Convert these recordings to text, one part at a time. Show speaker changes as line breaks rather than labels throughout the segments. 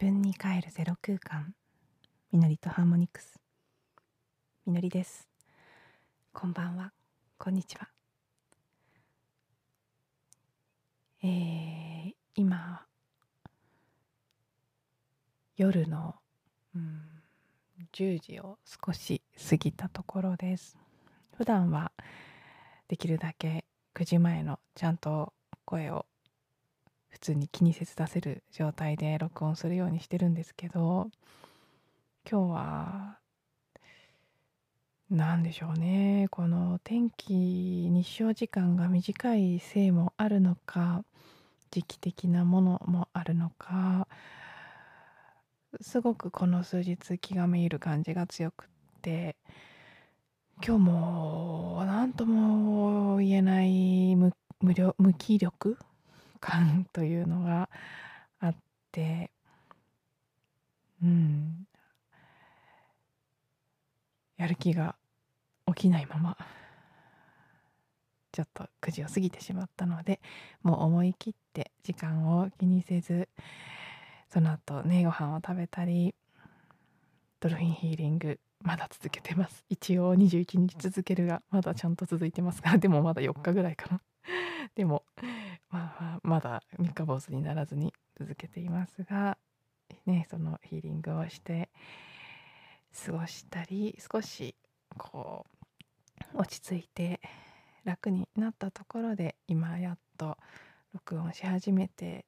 自分に帰るゼロ空間。みのりとハーモニクス。みのりです。こんばんは。こんにちは。えー、今夜の、うん、10時を少し過ぎたところです。普段はできるだけ9時前のちゃんと声を普通に気にせず出せる状態で録音するようにしてるんですけど今日は何でしょうね。この天気日照時間が短いせいもあるのか時期的なものもあるのかすごくこの数日気がめいる感じが強くって今日も何とも言えない無無気力感というのがあってうん。やる気が起きないままちょっと9時を過ぎてしまったのでもう思い切って時間を気にせずその後ねご飯を食べたりドルフィンヒーリングまだ続けてます。一応21日続けるがまだちゃんと続いてますがでもまだ4日ぐらいかな。でもまあ、まだ三日坊主にならずに続けていますが、ね、そのヒーリングをして過ごしたり少しこう落ち着いて楽になったところで今やっと録音し始めて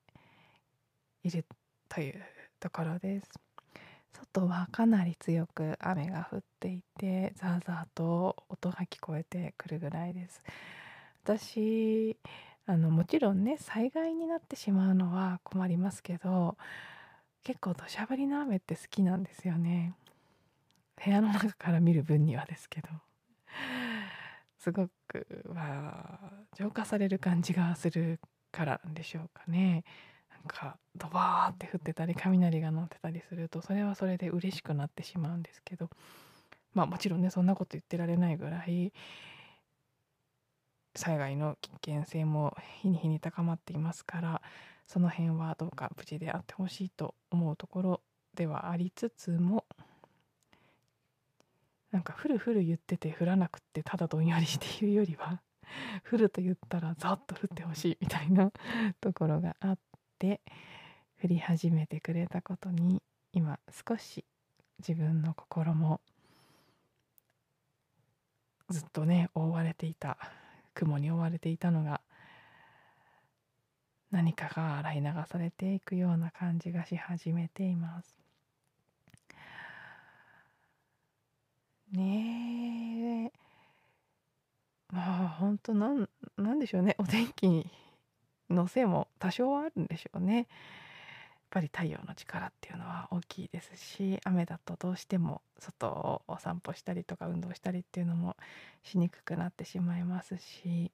いるというところです。外はかなり強く雨が降っていてザーザーと音が聞こえてくるぐらいです。私あのもちろんね災害になってしまうのは困りますけど結構土砂降りの雨って好きなんですよね。部屋の中から見る分にはですけど。すごくまあ浄化される感じがするからでしょうかね。なんかドバーって降ってたり雷が鳴ってたりするとそれはそれで嬉しくなってしまうんですけど。まあもちろんねそんなこと言ってられないぐらい災害の危険性も日に日に高まっていますからその辺はどうか無事であってほしいと思うところではありつつもなんかふるふる言ってて降らなくってただどんよりしているよりは 降ると言ったらざっと降ってほしいみたいなところがあって降り始めてくれたことに今少し自分の心もずっとね覆われていた雲に覆われていたのが何かが洗い流されていくような感じがし始めています。ねえまあ本当なんなんでしょうねお天気のせいも多少はあるんでしょうね。ぱり太陽の力っていうのは大きいですし雨だとどうしても外をお散歩したりとか運動したりっていうのもしにくくなってしまいますし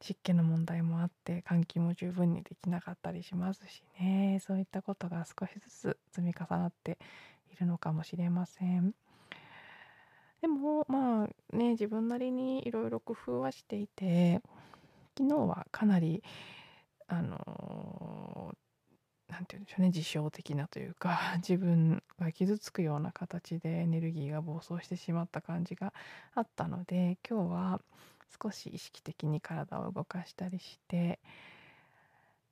湿気の問題もあって換気も十分にできなかったりしますしねそういったことが少しずつ積み重なっているのかもしれません。でもまあね自分なりにいろいろ工夫はしていて昨日はかなりあの何て言うんでしょうね自傷的なというか 自分が傷つくような形でエネルギーが暴走してしまった感じがあったので今日は少し意識的に体を動かしたりして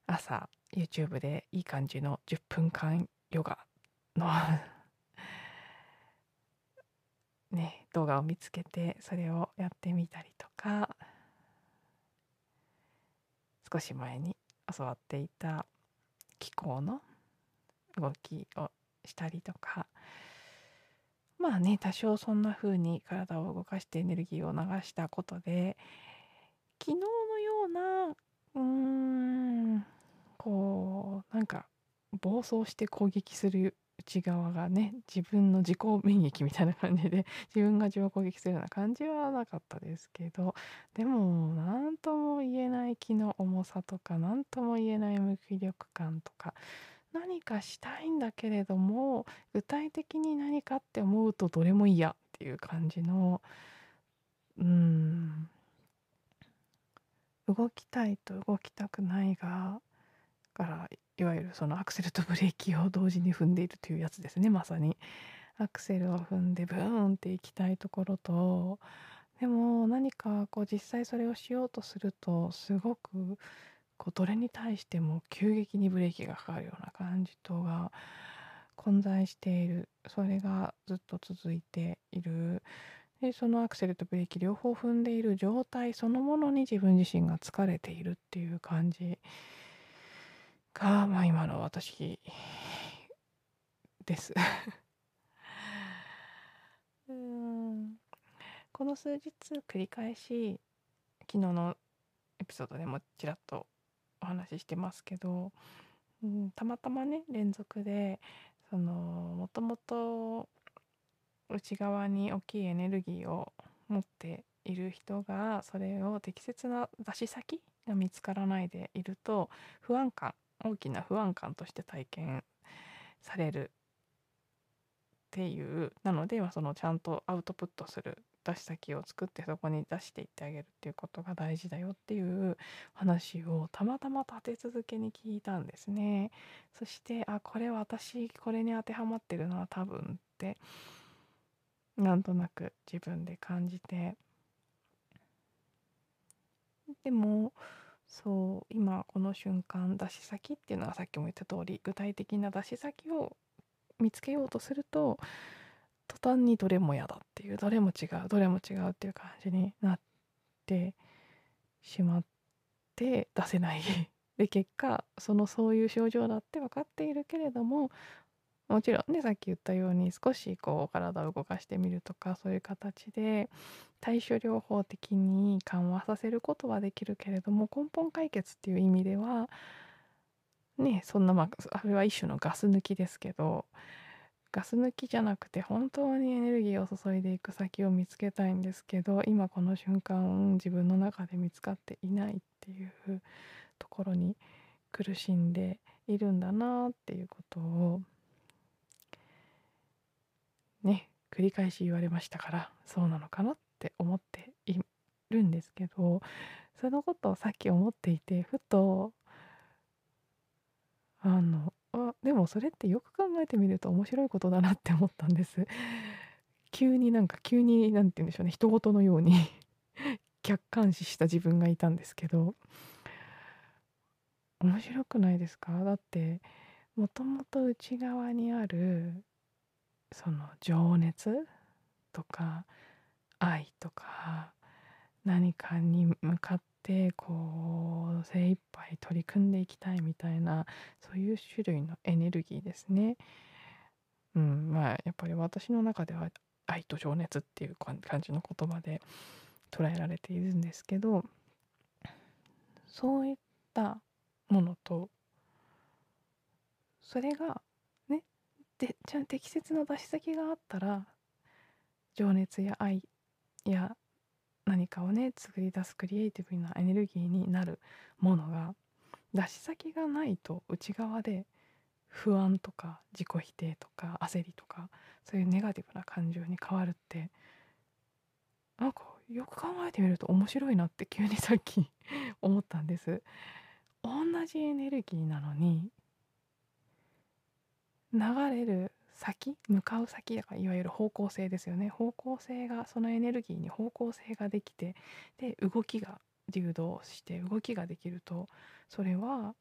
朝 YouTube でいい感じの10分間ヨガの ね動画を見つけてそれをやってみたりとか少し前に教わっていた気候の動きをしたりとか。まあね多少そんな風に体を動かしてエネルギーを流したことで昨日のようなうーんこうなんか暴走して攻撃する内側がね自分の自己免疫みたいな感じで 自分が自分を攻撃するような感じはなかったですけどでも何とも言えない気の重さとか何とも言えない無気力感とか何かしたいんだけれども具体的に何かって思うとどれも嫌っていう感じのうん動きたいと動きたくないがからいわゆるそのアクセルとブレーキを同時に踏んでいるというやつですねまさに。アクセルを踏んでブーンって行きたいところとでも何かこう実際それをしようとするとすごくこうどれに対しても急激にブレーキがかかるような感じとが混在しているそれがずっと続いているでそのアクセルとブレーキ両方踏んでいる状態そのものに自分自身が疲れているっていう感じが、まあ、今の私です。この数日繰り返し昨日のエピソードでもちらっとお話ししてますけど、うん、たまたまね連続でそのもともと内側に大きいエネルギーを持っている人がそれを適切な出し先が見つからないでいると不安感大きな不安感として体験されるっていうなのでそのちゃんとアウトプットする出し先を作ってそこに出していってあげるっていうことが大事だよっていう話をたまたま立て続けに聞いたんですね。そしてあこれ私これに当てはまってるのは多分ってなんとなく自分で感じて。でもそう今この瞬間出し先っていうのはさっきも言った通り具体的な出し先を見つけようとすると途端にどれも嫌だっていうどれも違うどれも違うっていう感じになってしまって出せない で結果そのそういう症状だって分かっているけれどももちろんねさっき言ったように少しこう体を動かしてみるとかそういう形で対処療法的に緩和させることはできるけれども根本解決っていう意味ではねそんなまああれは一種のガス抜きですけどガス抜きじゃなくて本当にエネルギーを注いでいく先を見つけたいんですけど今この瞬間自分の中で見つかっていないっていうところに苦しんでいるんだなっていうことをね繰り返し言われましたからそうなのかなって思っているんですけどそのことをさっき思っていてふとあのあでもそれってよく考えてみると面白いことだなって思ったんです。急になんか急に何て言うんでしょうね人事のように 客観視した自分がいたんですけど面白くないですか？だってもともと内側にあるその情熱とか愛とか何かに向かってこう精一杯取り組んでいきたいみたいなそういう種類のエネルギーですね。うん、まあやっぱり私の中では愛と情熱っていう感じの言葉で捉えられているんですけどそういったものとそれがでじゃあ適切な出し先があったら情熱や愛や何かをね作り出すクリエイティブなエネルギーになるものが出し先がないと内側で不安とか自己否定とか焦りとかそういうネガティブな感情に変わるってなんかよく考えてみると面白いなって急にさっき 思ったんです。同じエネルギーなのに流れる先向かう先だからいわゆる方向性ですよね。方向性がそのエネルギーに方向性ができてで動きが流動して動きができるとそれは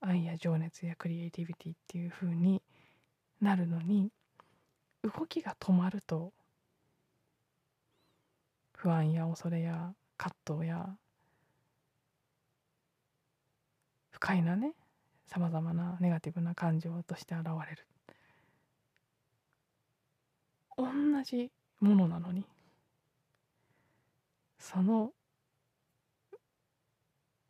愛や情熱やクリエイティビティっていう風になるのに動きが止まると不安や恐れや葛藤や不快なねさまざまなネガティブな感情として現れる。同じものなのにその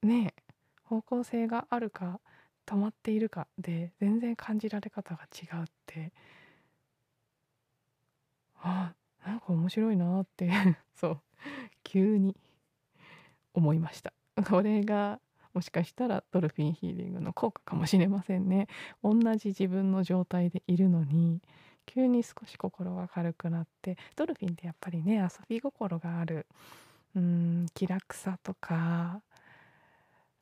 ねえ方向性があるか止まっているかで全然感じられ方が違うってあなんか面白いなってそう急に思いました。これがもしかしたらドルフィンヒーリングの効果かもしれませんね。同じ自分の状態でいるのに急に少し心が軽くなってドルフィンってやっぱりね遊び心があるうん気楽さとか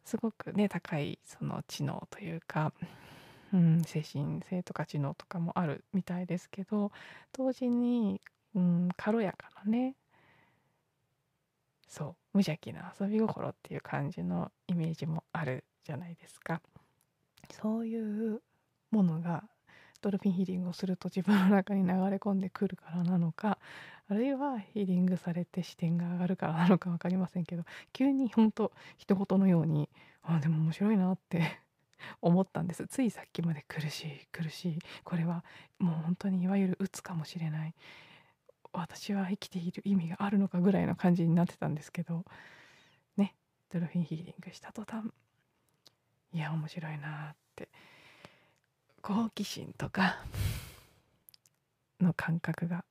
すごくね高いその知能というか、うん、精神性とか知能とかもあるみたいですけど同時に、うん、軽やかなねそう無邪気な遊び心っていう感じのイメージもあるじゃないですか。そういうものがドルフィンヒーリングをすると自分の中に流れ込んでくるからなのかあるいはヒーリングされて視点が上がるからなのか分かりませんけど急にほんと人事のようにあでも面白いなって 思ったんです。ついさっきまで苦しい苦しい。これはもう本当にいわゆる鬱かもしれない。私は生きている意味があるのかぐらいの感じになってたんですけど。ね。ドルフィンヒーリングした途端。いや面白いなって。好奇心とか。の感覚が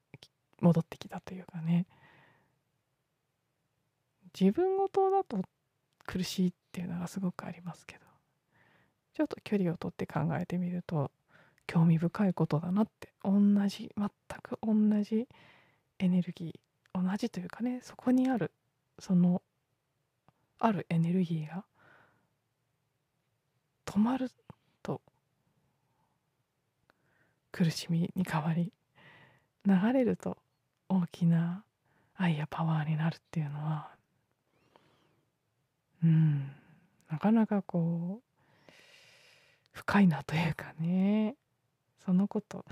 戻ってきたというかね。自分事だと苦しいっていうのがすごくありますけど。ちょっと距離をとって考えてみると興味深いことだなって。同じ全く同じエネルギー同じというかねそこにあるそのあるエネルギーが止まると苦しみに変わり流れると大きな愛やパワーになるっていうのはうんなかなかこう深いなというかねそのこと。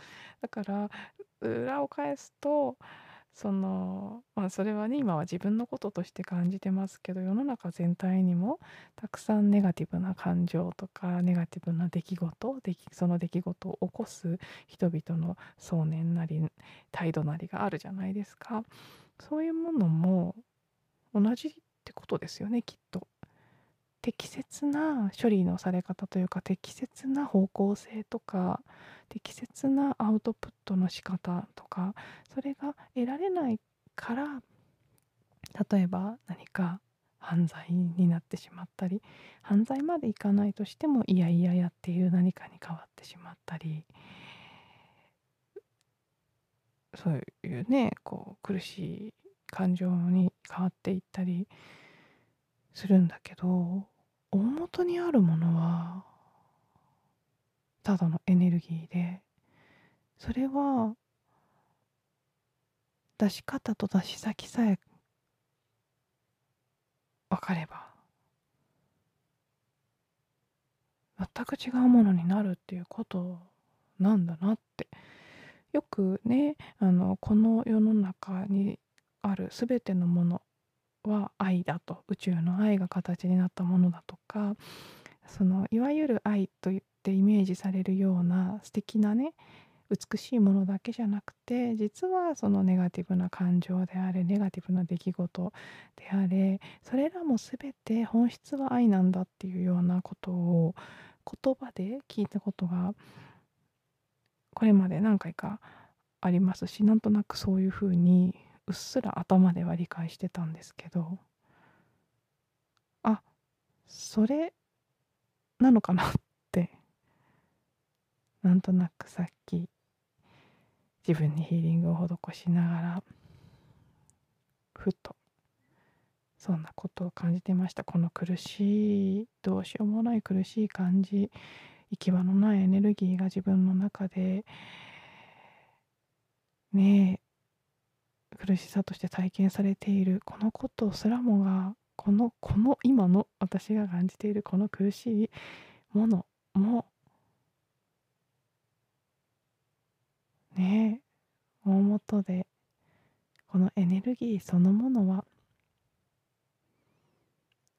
だから裏を返すとそのまあそれはね今は自分のこととして感じてますけど世の中全体にもたくさんネガティブな感情とかネガティブな出来事その出来事を起こす人々の想念なり態度なりがあるじゃないですか。そういうものも同じってことですよねきっと。適切な処理のされ方というか適切な方向性とか適切なアウトプットの仕方とかそれが得られないから例えば何か犯罪になってしまったり犯罪までいかないとしてもいやいややっている何かに変わってしまったりそういうねこう苦しい感情に変わっていったりするんだけど大元にあるものはただのエネルギーでそれは出し方と出し先さえ分かれば全く違うものになるっていうことなんだなって。よくねあのこの世の中にある全てのものは愛だと。宇宙の愛が形になったものだとかそのいわゆる愛というってイメージされるような素敵なね美しいものだけじゃなくて実はそのネガティブな感情であれネガティブな出来事であれそれらも全て本質は愛なんだっていうようなことを言葉で聞いたことがこれまで何回かありますしなんとなくそういうふうにうっすら頭では理解してたんですけどあそれなのかなっなんとなくさっき自分にヒーリングを施しながらふとそんなことを感じてました。この苦しいどうしようもない苦しい感じ行き場のないエネルギーが自分の中でねえ苦しさとして体験されている。このことすらもがこのこの今の私が感じているこの苦しいものもね。大元でこのエネルギーそのものは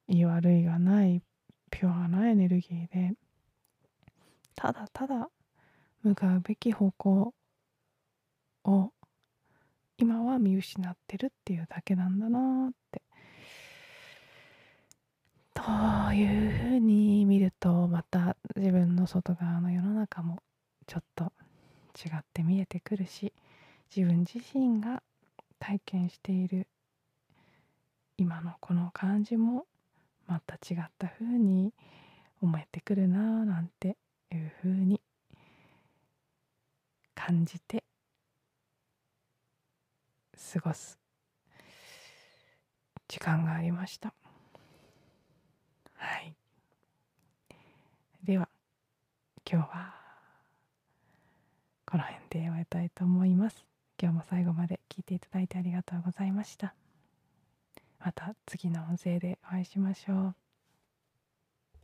いい悪いがないピュアなエネルギーでただただ向かうべき方向を今は見失ってるっていうだけなんだなって。というふうに見るとまた自分の外側の世の中もちょっと違って見えてくるし自分自身が体験している今のこの感じもまた違ったふうに思えてくるなぁなんていうふうに感じて過ごす。時間がありました。はい。では今日はこの辺で終えたいと思います。今日も最後まで聞いていただいてありがとうございました。また次の音声でお会いしましょう。